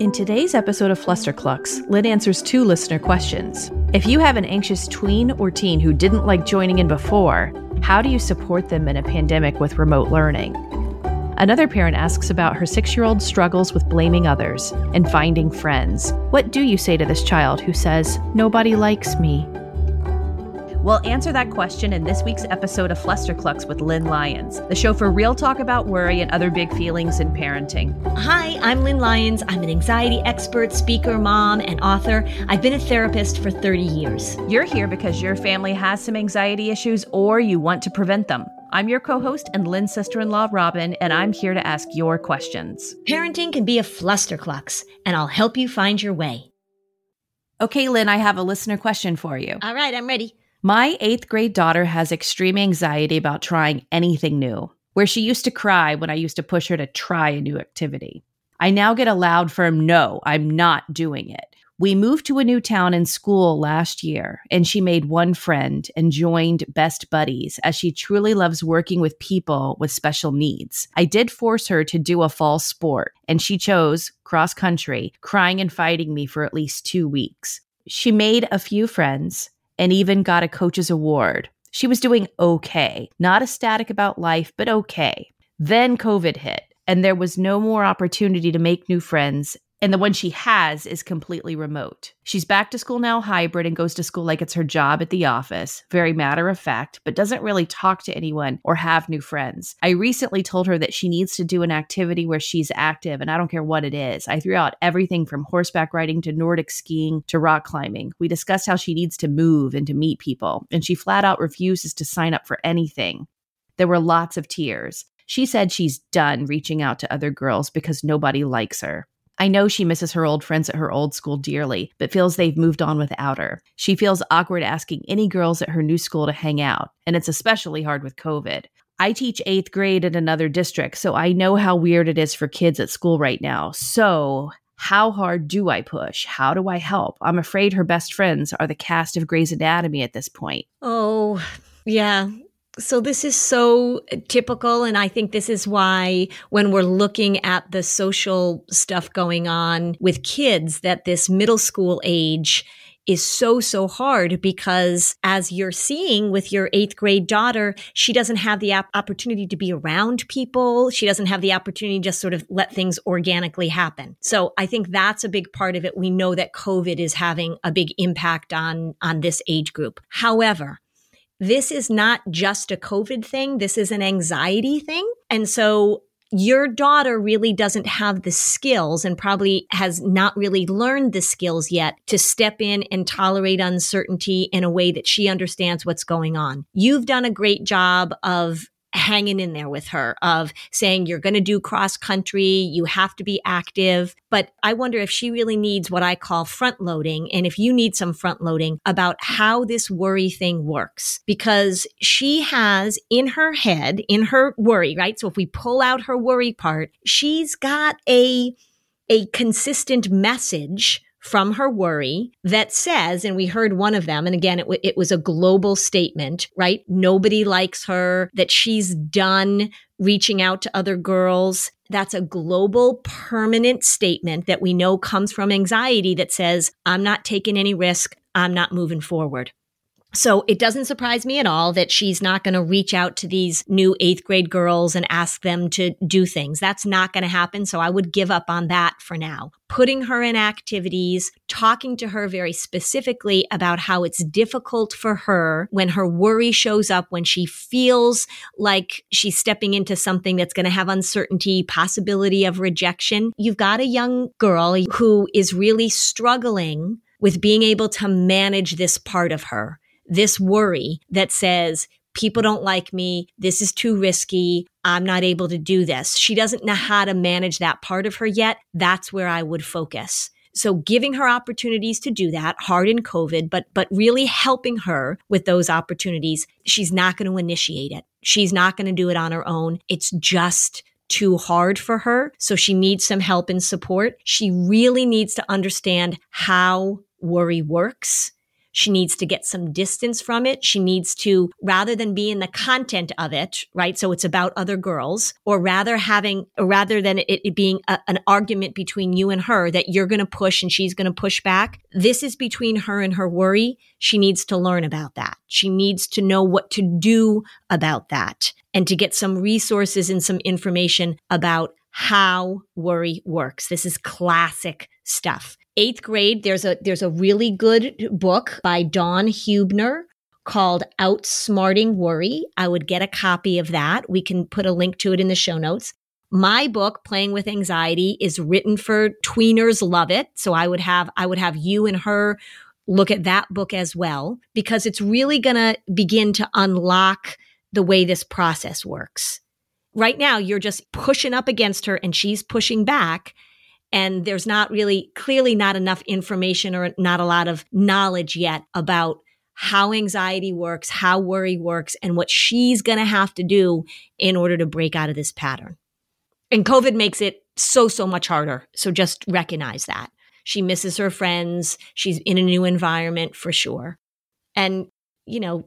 In today's episode of Flusterclux, Lynn answers two listener questions. If you have an anxious tween or teen who didn't like joining in before, how do you support them in a pandemic with remote learning? Another parent asks about her six year old struggles with blaming others and finding friends. What do you say to this child who says, Nobody likes me? We'll answer that question in this week's episode of Flusterclux with Lynn Lyons, the show for real talk about worry and other big feelings in parenting. Hi, I'm Lynn Lyons. I'm an anxiety expert, speaker, mom, and author. I've been a therapist for 30 years. You're here because your family has some anxiety issues or you want to prevent them. I'm your co host and Lynn's sister in law, Robin, and I'm here to ask your questions. Parenting can be a flusterclux, and I'll help you find your way. Okay, Lynn, I have a listener question for you. All right, I'm ready. My eighth grade daughter has extreme anxiety about trying anything new, where she used to cry when I used to push her to try a new activity. I now get a loud, firm no, I'm not doing it. We moved to a new town in school last year, and she made one friend and joined Best Buddies as she truly loves working with people with special needs. I did force her to do a fall sport, and she chose cross country, crying and fighting me for at least two weeks. She made a few friends, and even got a coach's award. She was doing okay, not ecstatic about life, but okay. Then COVID hit, and there was no more opportunity to make new friends, and the one she has is completely remote. She's back to school now, hybrid, and goes to school like it's her job at the office, very matter of fact, but doesn't really talk to anyone or have new friends. I recently told her that she needs to do an activity where she's active, and I don't care what it is. I threw out everything from horseback riding to Nordic skiing to rock climbing. We discussed how she needs to move and to meet people, and she flat out refuses to sign up for anything. There were lots of tears. She said she's done reaching out to other girls because nobody likes her. I know she misses her old friends at her old school dearly, but feels they've moved on without her. She feels awkward asking any girls at her new school to hang out, and it's especially hard with COVID. I teach eighth grade at another district, so I know how weird it is for kids at school right now. So, how hard do I push? How do I help? I'm afraid her best friends are the cast of Grey's Anatomy at this point. Oh, yeah. So this is so typical. And I think this is why when we're looking at the social stuff going on with kids, that this middle school age is so, so hard because as you're seeing with your eighth grade daughter, she doesn't have the opportunity to be around people. She doesn't have the opportunity to just sort of let things organically happen. So I think that's a big part of it. We know that COVID is having a big impact on, on this age group. However, this is not just a COVID thing. This is an anxiety thing. And so your daughter really doesn't have the skills and probably has not really learned the skills yet to step in and tolerate uncertainty in a way that she understands what's going on. You've done a great job of hanging in there with her of saying you're going to do cross country, you have to be active. But I wonder if she really needs what I call front loading. And if you need some front loading about how this worry thing works, because she has in her head, in her worry, right? So if we pull out her worry part, she's got a, a consistent message from her worry that says, and we heard one of them, and again, it, w- it was a global statement, right? Nobody likes her, that she's done reaching out to other girls. That's a global permanent statement that we know comes from anxiety that says, I'm not taking any risk. I'm not moving forward. So it doesn't surprise me at all that she's not going to reach out to these new eighth grade girls and ask them to do things. That's not going to happen. So I would give up on that for now. Putting her in activities, talking to her very specifically about how it's difficult for her when her worry shows up, when she feels like she's stepping into something that's going to have uncertainty, possibility of rejection. You've got a young girl who is really struggling with being able to manage this part of her this worry that says, people don't like me. This is too risky. I'm not able to do this. She doesn't know how to manage that part of her yet. That's where I would focus. So giving her opportunities to do that, hard in COVID, but but really helping her with those opportunities. She's not going to initiate it. She's not going to do it on her own. It's just too hard for her. So she needs some help and support. She really needs to understand how worry works she needs to get some distance from it. She needs to, rather than be in the content of it, right? So it's about other girls, or rather having, rather than it, it being a, an argument between you and her that you're going to push and she's going to push back. This is between her and her worry. She needs to learn about that. She needs to know what to do about that and to get some resources and some information about how worry works. This is classic stuff eighth grade, there's a there's a really good book by Dawn Huebner called Outsmarting Worry. I would get a copy of that. We can put a link to it in the show notes. My book, Playing with Anxiety, is written for tweeners love it. So I would have I would have you and her look at that book as well because it's really going to begin to unlock the way this process works. Right now, you're just pushing up against her and she's pushing back and there's not really clearly not enough information or not a lot of knowledge yet about how anxiety works, how worry works, and what she's going to have to do in order to break out of this pattern. And COVID makes it so, so much harder. So just recognize that. She misses her friends. She's in a new environment for sure. And, you know,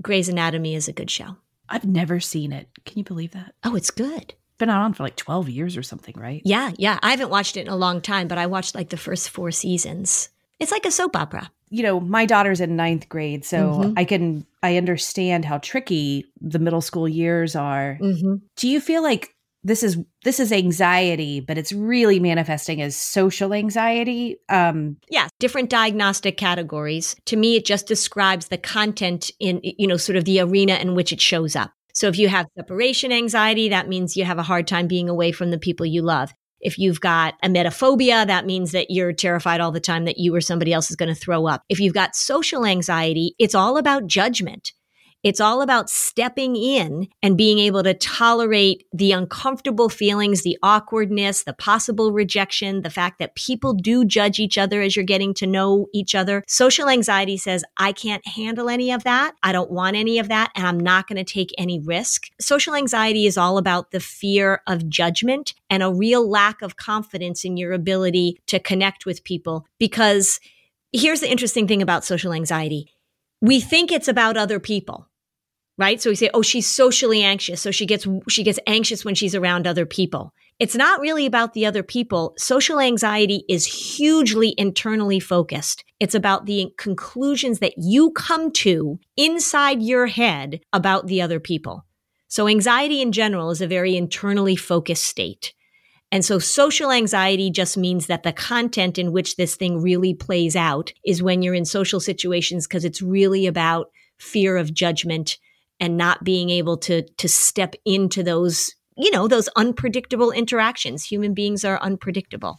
Grey's Anatomy is a good show. I've never seen it. Can you believe that? Oh, it's good been on for like 12 years or something, right? Yeah, yeah. I haven't watched it in a long time, but I watched like the first four seasons. It's like a soap opera. You know, my daughter's in ninth grade, so mm-hmm. I can I understand how tricky the middle school years are. Mm-hmm. Do you feel like this is this is anxiety, but it's really manifesting as social anxiety? Um, yeah, different diagnostic categories. To me, it just describes the content in you know sort of the arena in which it shows up. So if you have separation anxiety, that means you have a hard time being away from the people you love. If you've got emetophobia, that means that you're terrified all the time that you or somebody else is going to throw up. If you've got social anxiety, it's all about judgment. It's all about stepping in and being able to tolerate the uncomfortable feelings, the awkwardness, the possible rejection, the fact that people do judge each other as you're getting to know each other. Social anxiety says, I can't handle any of that. I don't want any of that. And I'm not going to take any risk. Social anxiety is all about the fear of judgment and a real lack of confidence in your ability to connect with people because here's the interesting thing about social anxiety we think it's about other people right? So we say oh she's socially anxious. So she gets she gets anxious when she's around other people. It's not really about the other people. Social anxiety is hugely internally focused. It's about the conclusions that you come to inside your head about the other people. So anxiety in general is a very internally focused state. And so social anxiety just means that the content in which this thing really plays out is when you're in social situations because it's really about fear of judgment and not being able to to step into those you know those unpredictable interactions. Human beings are unpredictable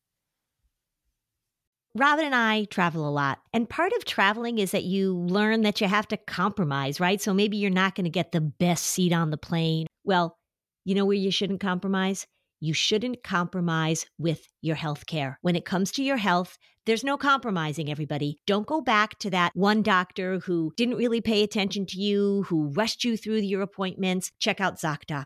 Robin and I travel a lot, and part of traveling is that you learn that you have to compromise, right? So maybe you're not going to get the best seat on the plane. Well, you know where you shouldn't compromise? You shouldn't compromise with your health care. When it comes to your health, there's no compromising, everybody. Don't go back to that one doctor who didn't really pay attention to you, who rushed you through your appointments. Check out ZocDoc.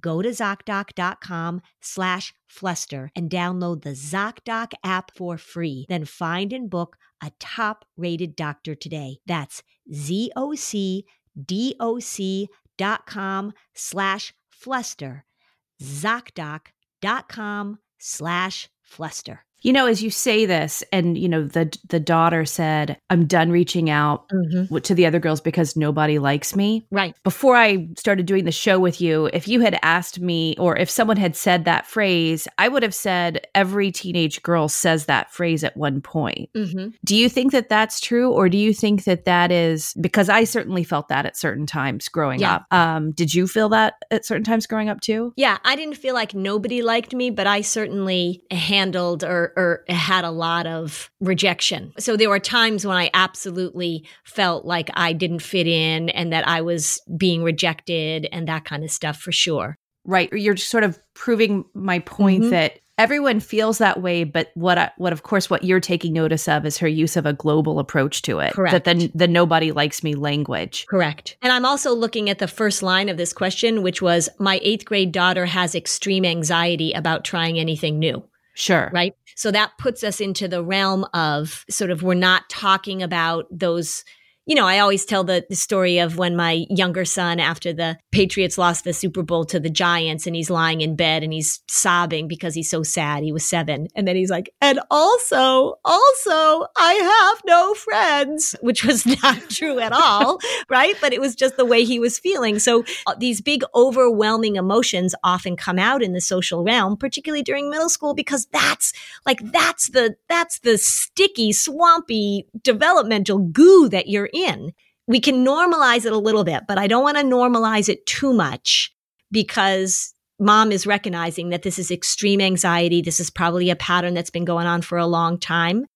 go to ZocDoc.com slash fluster and download the ZocDoc app for free. Then find and book a top rated doctor today. That's ZocDoc.com slash fluster. ZocDoc.com slash fluster. You know, as you say this, and you know, the the daughter said, "I'm done reaching out mm-hmm. to the other girls because nobody likes me." Right. Before I started doing the show with you, if you had asked me, or if someone had said that phrase, I would have said every teenage girl says that phrase at one point. Mm-hmm. Do you think that that's true, or do you think that that is because I certainly felt that at certain times growing yeah. up? Um, did you feel that at certain times growing up too? Yeah, I didn't feel like nobody liked me, but I certainly handled or or, had a lot of rejection. So there were times when I absolutely felt like I didn't fit in and that I was being rejected and that kind of stuff for sure. Right. You're sort of proving my point mm-hmm. that everyone feels that way but what I, what of course what you're taking notice of is her use of a global approach to it correct that the, the nobody likes me language correct and i'm also looking at the first line of this question which was my eighth grade daughter has extreme anxiety about trying anything new Sure. Right. So that puts us into the realm of sort of we're not talking about those you know, I always tell the, the story of when my younger son, after the Patriots lost the Super Bowl to the Giants, and he's lying in bed and he's sobbing because he's so sad. He was seven. And then he's like, and also, also, I have no friends, which was not true at all. right. But it was just the way he was feeling. So uh, these big, overwhelming emotions often come out in the social realm, particularly during middle school, because that's like, that's the, that's the sticky, swampy developmental goo that you're in. We can normalize it a little bit, but I don't want to normalize it too much because mom is recognizing that this is extreme anxiety. This is probably a pattern that's been going on for a long time.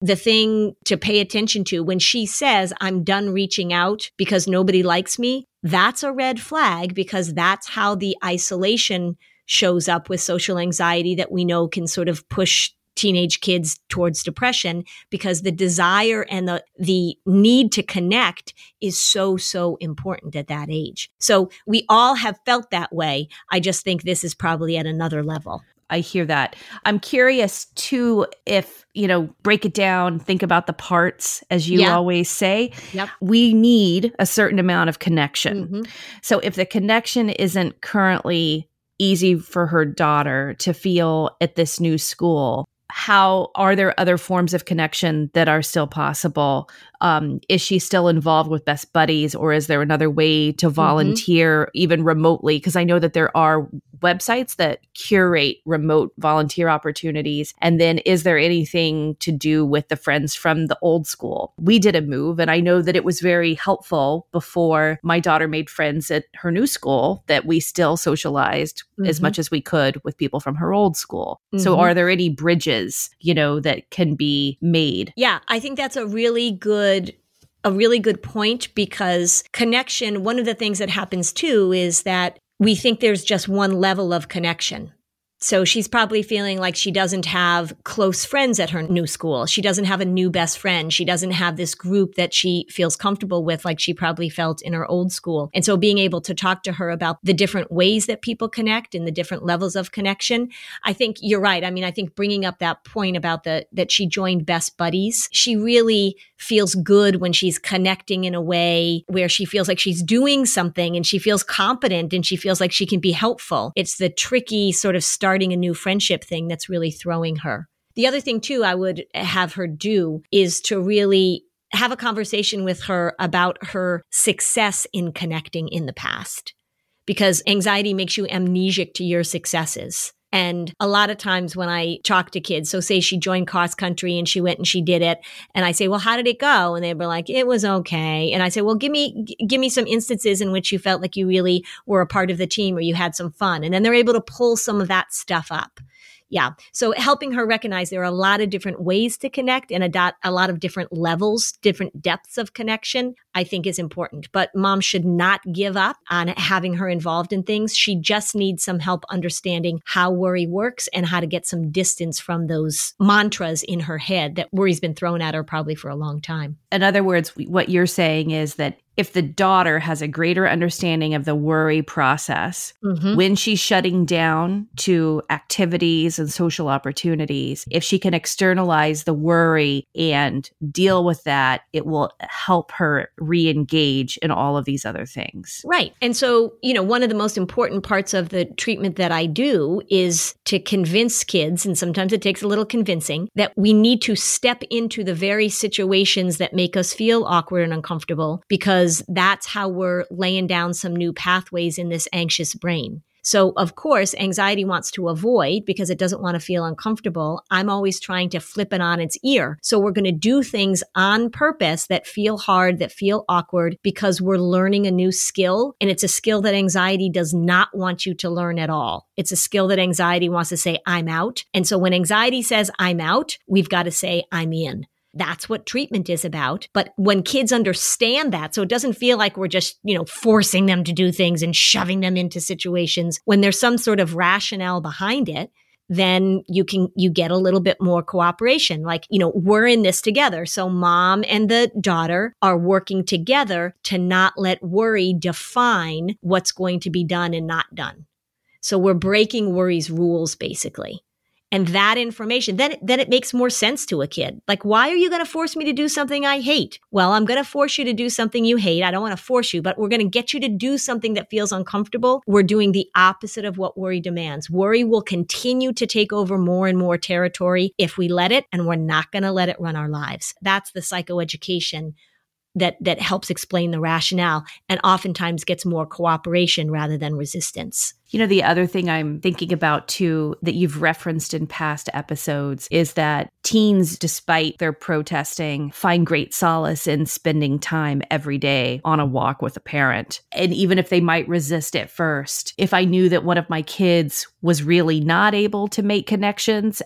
The thing to pay attention to when she says, I'm done reaching out because nobody likes me, that's a red flag because that's how the isolation shows up with social anxiety that we know can sort of push teenage kids towards depression because the desire and the the need to connect is so so important at that age. So we all have felt that way. I just think this is probably at another level. I hear that. I'm curious too if, you know, break it down, think about the parts as you yeah. always say. Yep. We need a certain amount of connection. Mm-hmm. So if the connection isn't currently easy for her daughter to feel at this new school, how are there other forms of connection that are still possible um, is she still involved with best buddies or is there another way to mm-hmm. volunteer mm-hmm. even remotely because i know that there are websites that curate remote volunteer opportunities and then is there anything to do with the friends from the old school we did a move and i know that it was very helpful before my daughter made friends at her new school that we still socialized mm-hmm. as much as we could with people from her old school mm-hmm. so are there any bridges you know that can be made yeah i think that's a really good good a really good point because connection, one of the things that happens too is that we think there's just one level of connection. So she's probably feeling like she doesn't have close friends at her new school. She doesn't have a new best friend. She doesn't have this group that she feels comfortable with, like she probably felt in her old school. And so being able to talk to her about the different ways that people connect and the different levels of connection, I think you're right. I mean, I think bringing up that point about the, that she joined Best Buddies, she really feels good when she's connecting in a way where she feels like she's doing something and she feels competent and she feels like she can be helpful. It's the tricky sort of starting a new friendship thing that's really throwing her. The other thing, too, I would have her do is to really have a conversation with her about her success in connecting in the past. Because anxiety makes you amnesic to your successes. And a lot of times when I talk to kids, so say she joined cross country and she went and she did it, and I say, "Well, how did it go?" And they were like, "It was okay." And I say, "Well, give me g- give me some instances in which you felt like you really were a part of the team or you had some fun." And then they're able to pull some of that stuff up yeah. So helping her recognize there are a lot of different ways to connect and a, a lot of different levels, different depths of connection, I think is important. But mom should not give up on having her involved in things. She just needs some help understanding how worry works and how to get some distance from those mantras in her head that worry's been thrown at her probably for a long time. In other words, what you're saying is that if the daughter has a greater understanding of the worry process mm-hmm. when she's shutting down to activities and social opportunities, if she can externalize the worry and deal with that, it will help her re engage in all of these other things. Right. And so, you know, one of the most important parts of the treatment that I do is to convince kids, and sometimes it takes a little convincing, that we need to step into the very situations that make us feel awkward and uncomfortable because because that's how we're laying down some new pathways in this anxious brain. So, of course, anxiety wants to avoid because it doesn't want to feel uncomfortable. I'm always trying to flip it on its ear. So, we're going to do things on purpose that feel hard, that feel awkward because we're learning a new skill. And it's a skill that anxiety does not want you to learn at all. It's a skill that anxiety wants to say, I'm out. And so, when anxiety says, I'm out, we've got to say, I'm in. That's what treatment is about. But when kids understand that, so it doesn't feel like we're just, you know, forcing them to do things and shoving them into situations, when there's some sort of rationale behind it, then you can you get a little bit more cooperation. Like you know we're in this together. So mom and the daughter are working together to not let worry define what's going to be done and not done. So we're breaking worry's rules basically and that information, then, then it makes more sense to a kid. Like, why are you going to force me to do something I hate? Well, I'm going to force you to do something you hate. I don't want to force you, but we're going to get you to do something that feels uncomfortable. We're doing the opposite of what worry demands. Worry will continue to take over more and more territory if we let it, and we're not going to let it run our lives. That's the psychoeducation that that helps explain the rationale and oftentimes gets more cooperation rather than resistance. You know, the other thing I'm thinking about too that you've referenced in past episodes is that teens, despite their protesting, find great solace in spending time every day on a walk with a parent. And even if they might resist at first, if I knew that one of my kids was really not able to make connections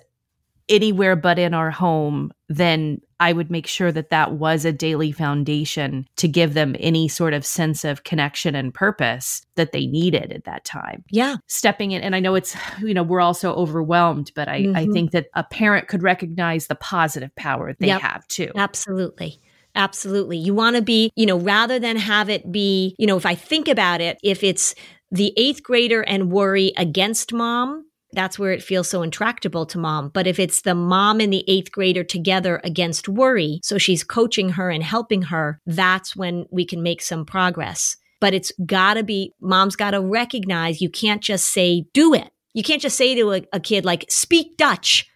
anywhere but in our home, then I would make sure that that was a daily foundation to give them any sort of sense of connection and purpose that they needed at that time. Yeah. Stepping in, and I know it's, you know, we're also overwhelmed, but I, mm-hmm. I think that a parent could recognize the positive power they yep. have too. Absolutely. Absolutely. You want to be, you know, rather than have it be, you know, if I think about it, if it's the eighth grader and worry against mom, that's where it feels so intractable to mom. But if it's the mom and the eighth grader together against worry, so she's coaching her and helping her, that's when we can make some progress. But it's gotta be, mom's gotta recognize you can't just say, do it. You can't just say to a, a kid, like, speak Dutch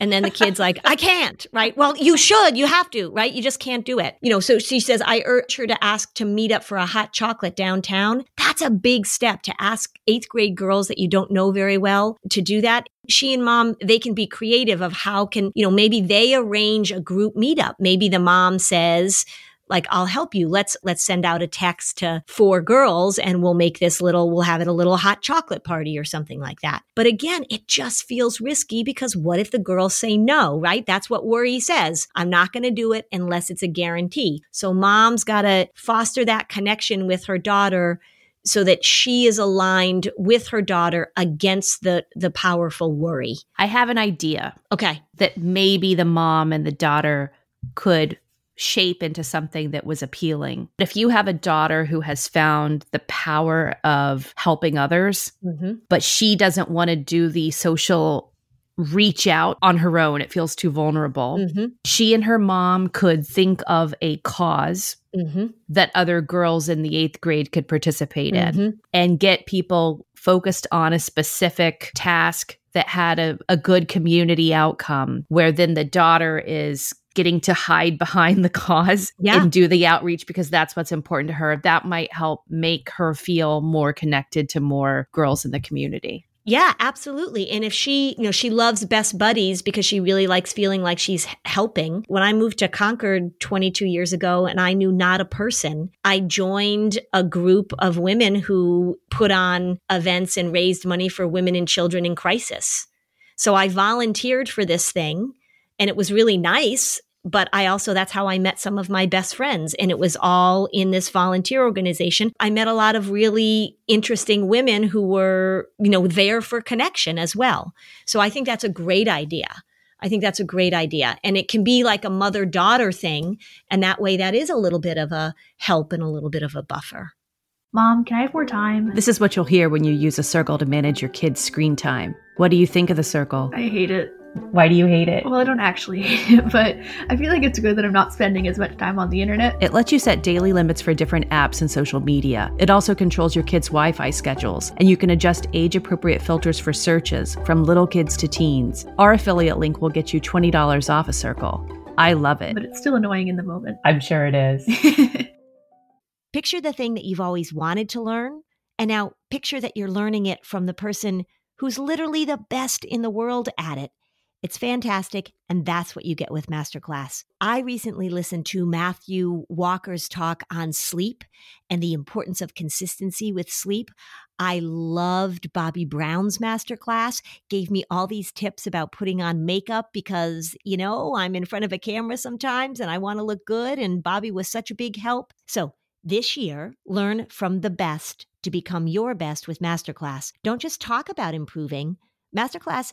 and then the kid's like, I can't, right? Well, you should, you have to, right? You just can't do it. You know, so she says, I urge her to ask to meet up for a hot chocolate downtown. That's a big step to ask eighth grade girls that you don't know very well to do that. She and mom, they can be creative of how can, you know, maybe they arrange a group meetup. Maybe the mom says, like I'll help you. Let's let's send out a text to four girls and we'll make this little we'll have it a little hot chocolate party or something like that. But again, it just feels risky because what if the girls say no, right? That's what worry says. I'm not going to do it unless it's a guarantee. So mom's got to foster that connection with her daughter so that she is aligned with her daughter against the the powerful worry. I have an idea. Okay. That maybe the mom and the daughter could shape into something that was appealing. If you have a daughter who has found the power of helping others, mm-hmm. but she doesn't want to do the social reach out on her own, it feels too vulnerable. Mm-hmm. She and her mom could think of a because mm-hmm. that other girls in the eighth grade could participate in mm-hmm. and get people focused on a specific task that had a, a good community outcome where then the daughter is getting to hide behind the cause yeah. and do the outreach because that's what's important to her. That might help make her feel more connected to more girls in the community. Yeah, absolutely. And if she, you know, she loves best buddies because she really likes feeling like she's helping. When I moved to Concord 22 years ago and I knew not a person, I joined a group of women who put on events and raised money for women and children in crisis. So I volunteered for this thing and it was really nice but I also, that's how I met some of my best friends. And it was all in this volunteer organization. I met a lot of really interesting women who were, you know, there for connection as well. So I think that's a great idea. I think that's a great idea. And it can be like a mother daughter thing. And that way, that is a little bit of a help and a little bit of a buffer. Mom, can I have more time? This is what you'll hear when you use a circle to manage your kids' screen time. What do you think of the circle? I hate it. Why do you hate it? Well, I don't actually hate it, but I feel like it's good that I'm not spending as much time on the internet. It lets you set daily limits for different apps and social media. It also controls your kids' Wi Fi schedules, and you can adjust age appropriate filters for searches from little kids to teens. Our affiliate link will get you $20 off a circle. I love it. But it's still annoying in the moment. I'm sure it is. picture the thing that you've always wanted to learn, and now picture that you're learning it from the person who's literally the best in the world at it it's fantastic, and that's what you get with Masterclass. I recently listened to Matthew Walker's talk on sleep and the importance of consistency with sleep. I loved Bobbi Brown's masterclass, gave me all these tips about putting on makeup because, you know, I'm in front of a camera sometimes and I want to look good. And Bobbi was such a big help. So this year, learn from the best to become your best with Masterclass. Don't just talk about improving. Masterclass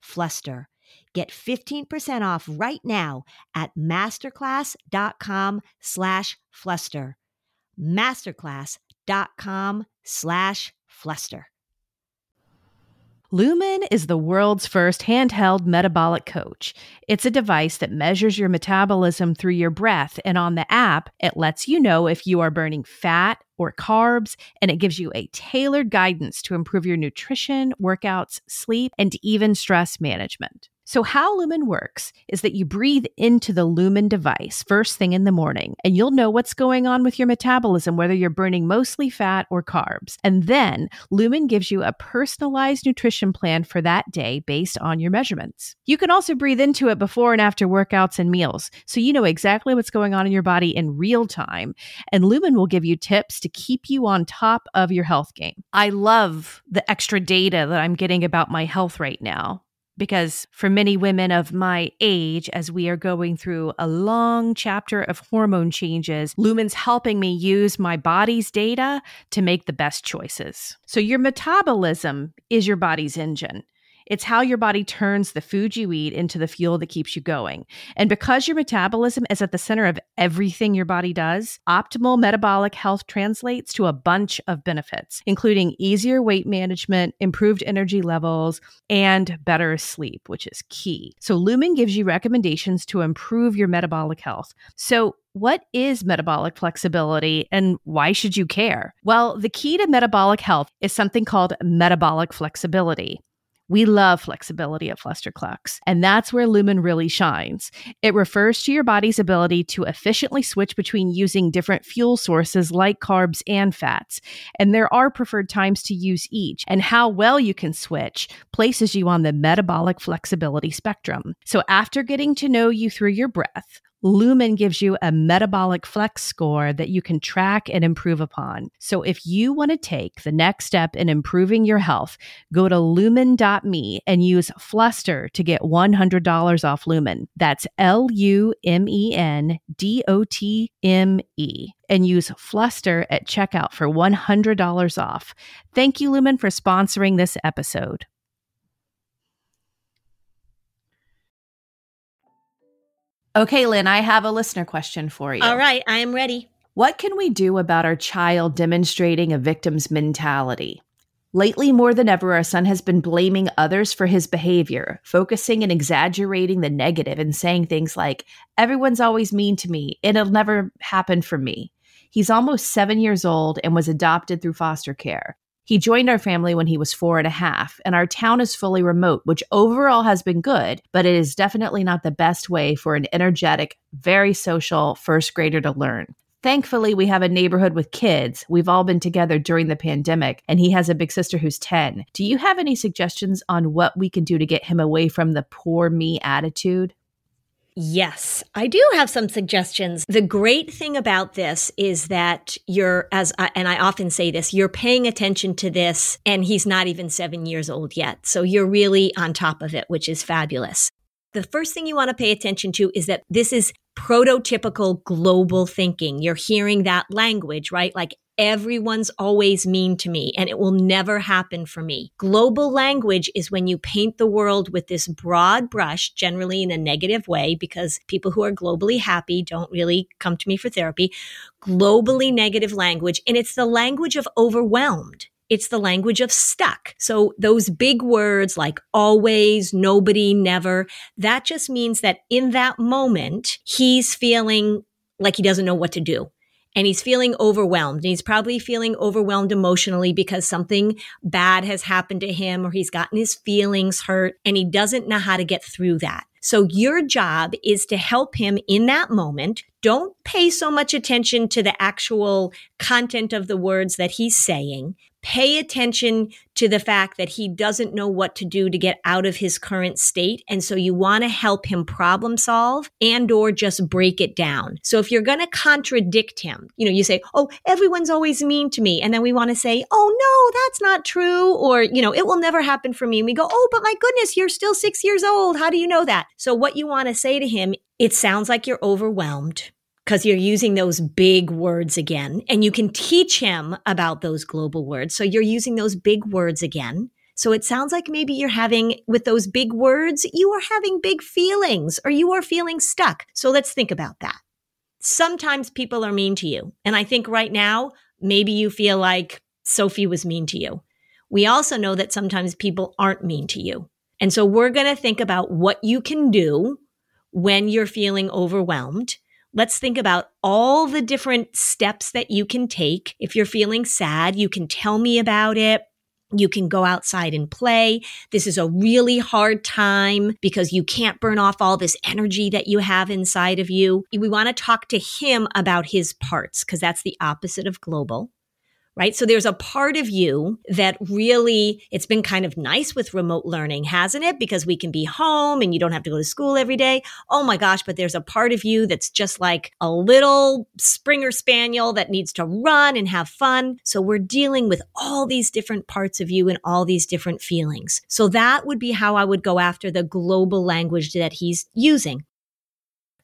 fluster. Get 15% off right now at masterclass.com slash fluster. Masterclass.com slash fluster. Lumen is the world's first handheld metabolic coach. It's a device that measures your metabolism through your breath, and on the app, it lets you know if you are burning fat or carbs, and it gives you a tailored guidance to improve your nutrition, workouts, sleep, and even stress management. So, how Lumen works is that you breathe into the Lumen device first thing in the morning, and you'll know what's going on with your metabolism, whether you're burning mostly fat or carbs. And then Lumen gives you a personalized nutrition plan for that day based on your measurements. You can also breathe into it before and after workouts and meals, so you know exactly what's going on in your body in real time. And Lumen will give you tips to keep you on top of your health game. I love the extra data that I'm getting about my health right now because for many women of my age, as we are going through a long chapter of hormone changes, Lumen's helping me use my body's data to make the best choices. So, your metabolism is your body's engine. It's how your body turns the food you eat into the fuel that keeps you going. And because your metabolism is at the center of everything your body does, optimal metabolic health translates to a bunch of benefits, including easier weight management, improved energy levels, and better sleep, which is key. So, Lumen gives you recommendations to improve your metabolic health. So, what is metabolic flexibility and why should you care? Well, the key to metabolic health is something called metabolic flexibility. We love flexibility at Flusterclux, and that's where Lumen really shines. It refers to your body's ability to efficiently switch between using different fuel sources like carbs and fats. And there are preferred times to use each, and how well you can switch places you on the metabolic flexibility spectrum. So after getting to know you through your breath, Lumen gives you a metabolic flex score that you can track and improve upon. So if you want to take the next step in improving your health, go to lumen.me and use Fluster to get $100 off Lumen. That's L U M E N D O T M E. And use Fluster at checkout for $100 off. Thank you, Lumen, for sponsoring this episode. Okay, Lynn, I have a listener question for you. All right, I am ready. What can we do about our child demonstrating a victim's mentality? Lately, more than ever, our son has been blaming others for his behavior, focusing and exaggerating the negative and saying things like, Everyone's always mean to me. It'll never happen for me. He's almost seven years old and was adopted through foster care. He joined our family when he was four and a half, and our town is fully remote, which overall has been good, but it is definitely not the best way for an energetic, very social first grader to learn. Thankfully, we have a neighborhood with kids. We've all been together during the pandemic, and he has a big sister who's 10. Do you have any suggestions on what we can do to get him away from the poor me attitude? Yes, I do have some suggestions. The great thing about this is that you're, as I, and I often say this, you're paying attention to this, and he's not even seven years old yet. So you're really on top of it, which is fabulous. The first thing you want to pay attention to is that this is prototypical global thinking. You're hearing that language, right? Like everyone's always mean to me and it will never happen for me. Global language is when you paint the world with this broad brush, generally in a negative way, because people who are globally happy don't really come to me for therapy. Globally negative language. And it's the language of overwhelmed. It's the language of stuck. So those big words like always, nobody, never, that just means that in that moment, he's feeling like he doesn't know what to do and he's feeling overwhelmed. And he's probably feeling overwhelmed emotionally because something bad has happened to him or he's gotten his feelings hurt and he doesn't know how to get through that. So your job is to help him in that moment. Don't pay so much attention to the actual content of the words that he's saying. Pay attention to the fact that he doesn't know what to do to get out of his current state. And so you want to help him problem solve and or just break it down. So if you're going to contradict him, you know, you say, Oh, everyone's always mean to me. And then we want to say, Oh, no, that's not true. Or, you know, it will never happen for me. And we go, Oh, but my goodness, you're still six years old. How do you know that? So what you want to say to him, it sounds like you're overwhelmed because you're using those big words again. And you can teach him about those global words. So you're using those big words again. So it sounds like maybe you're having, with those big words, you are having big feelings or you are feeling stuck. So let's think about that. Sometimes people are mean to you. And I think right now, maybe you feel like Sophie was mean to you. We also know that sometimes people aren't mean to you. And so we're going to think about what you can do when you're feeling overwhelmed Let's think about all the different steps that you can take. If you're feeling sad, you can tell me about it. You can go outside and play. This is a really hard time because you can't burn off all this energy that you have inside of you. We want to talk to him about his parts because that's the opposite of global right? So there's a part of you that really, it's been kind of nice with remote learning, hasn't it? Because we can be home and you don't have to go to school every day. Oh my gosh, but there's a part of you that's just like a little Springer Spaniel that needs to run and have fun. So we're dealing with all these different parts of you and all these different feelings. So that would be how I would go after the global language that he's using.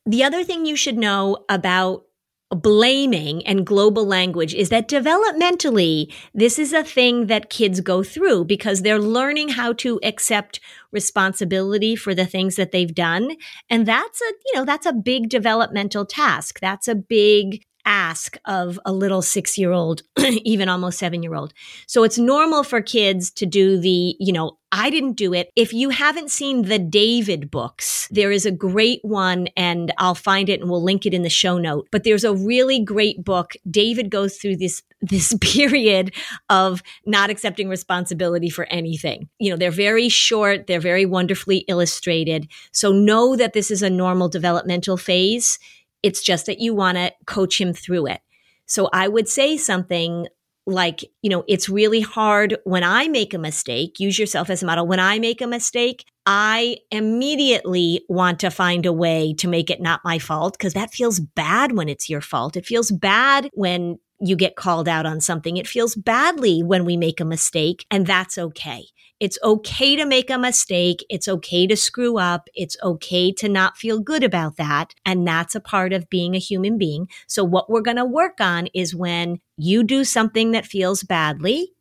The other thing you should know about blaming and global language is that developmentally, this is a thing that kids go through because they're learning how to accept responsibility for the things that they've done. And that's a, you know, that's a big developmental task. That's a big ask of a little six year old, even almost seven year old. So it's normal for kids to do the, you know, I didn't do it. If you haven't seen the David books, there is a great one and I'll find it and we'll link it in the show note. But there's a really great book. David goes through this, this period of not accepting responsibility for anything. You know, they're very short. They're very wonderfully illustrated. So know that this is a normal developmental phase it's just that you want to coach him through it. So I would say something like, you know, it's really hard when I make a mistake. Use yourself as a model. When I make a mistake, I immediately want to find a way to make it not my fault because that feels bad when it's your fault. It feels bad when you get called out on something. It feels badly when we make a mistake, and that's okay. It's okay to make a mistake. It's okay to screw up. It's okay to not feel good about that. And that's a part of being a human being. So what we're going to work on is when you do something that feels badly,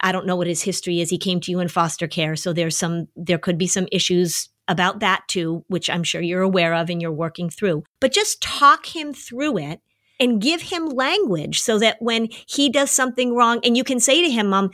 I don't know what his history is. He came to you in foster care. So there's some, there could be some issues about that too, which I'm sure you're aware of and you're working through. But just talk him through it and give him language so that when he does something wrong, and you can say to him, Mom,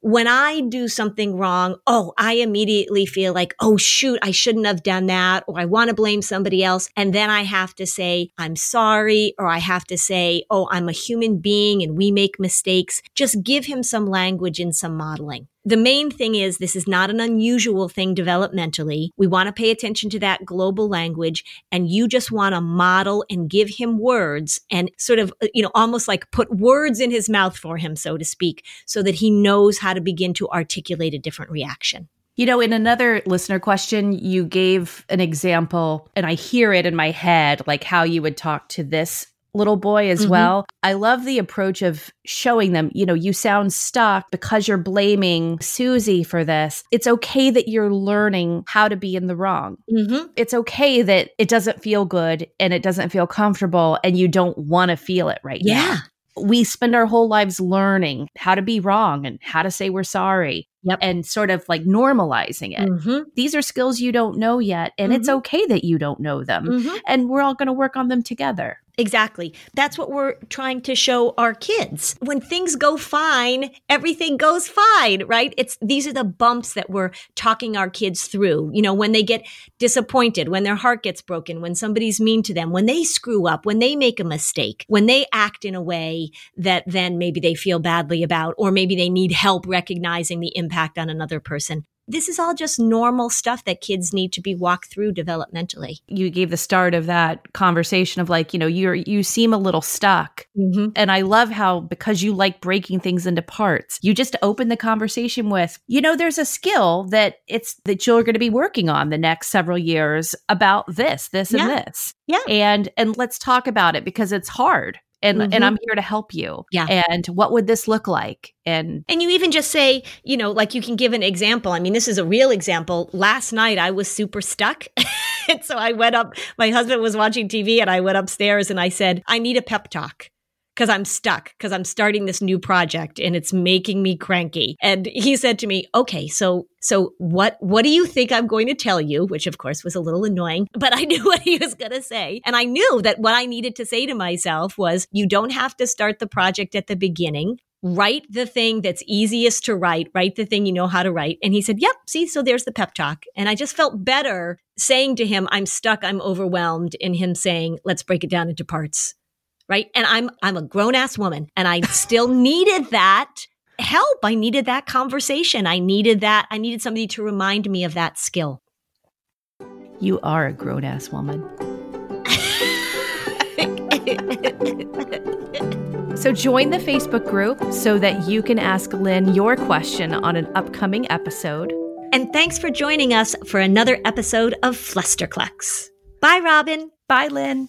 when I do something wrong, oh, I immediately feel like, oh, shoot, I shouldn't have done that, or I want to blame somebody else. And then I have to say, I'm sorry, or I have to say, oh, I'm a human being and we make mistakes. Just give him some language and some modeling the main thing is this is not an unusual thing developmentally. We want to pay attention to that global language and you just want to model and give him words and sort of, you know, almost like put words in his mouth for him, so to speak, so that he knows how to begin to articulate a different reaction. You know, in another listener question, you gave an example, and I hear it in my head, like how you would talk to this little boy as mm-hmm. well. I love the approach of showing them, you know, you sound stuck because you're blaming Susie for this. It's okay that you're learning how to be in the wrong. Mm-hmm. It's okay that it doesn't feel good and it doesn't feel comfortable and you don't want to feel it right yeah. now we spend our whole lives learning how to be wrong and how to say we're sorry yep. and sort of like normalizing it. Mm-hmm. These are skills you don't know yet, and mm-hmm. it's okay that you don't know them. Mm-hmm. And we're all going to work on them together. Exactly. That's what we're trying to show our kids. When things go fine, everything goes fine, right? It's these are the bumps that we're talking our kids through. You know, when they get disappointed, when their heart gets broken, when somebody's mean to them, when they screw up, when they make a mistake, when they act in a way that then maybe they feel badly about or maybe they need help recognizing the impact on another person this is all just normal stuff that kids need to be walked through developmentally. You gave the start of that conversation of like, you know, you're you seem a little stuck. Mm-hmm. And I love how because you like breaking things into parts, you just open the conversation with, you know, there's a skill that it's that you're going to be working on the next several years about this, this yeah. and this. Yeah. And and let's talk about it because it's hard and mm-hmm. and I'm here to help you. Yeah. And what would this look like? And and you even just say, you know, like you can give an example. I mean, this is a real example. Last night I was super stuck. and so I went up. My husband was watching TV and I went upstairs and I said, I need a pep talk because I'm stuck because I'm starting this new project and it's making me cranky. And he said to me, "Okay, so so what what do you think I'm going to tell you?" Which of course was a little annoying, but I knew what he was going to say. And I knew that what I needed to say to myself was, "You don't have to start the project at the beginning write the thing that's easiest to write, write the thing you know how to write. And he said, Yep, see, so there's the pep talk. And I just felt better saying to him, I'm stuck, I'm overwhelmed, in him saying, Let's break it down into parts. Right. And I'm I'm a grown ass woman and I still needed that help. I needed that conversation. I needed that. I needed somebody to remind me of that skill. You are a grown ass woman. So join the Facebook group so that you can ask Lynn your question on an upcoming episode. And thanks for joining us for another episode of Flusterclux. Bye, Robin. Bye, Lynn.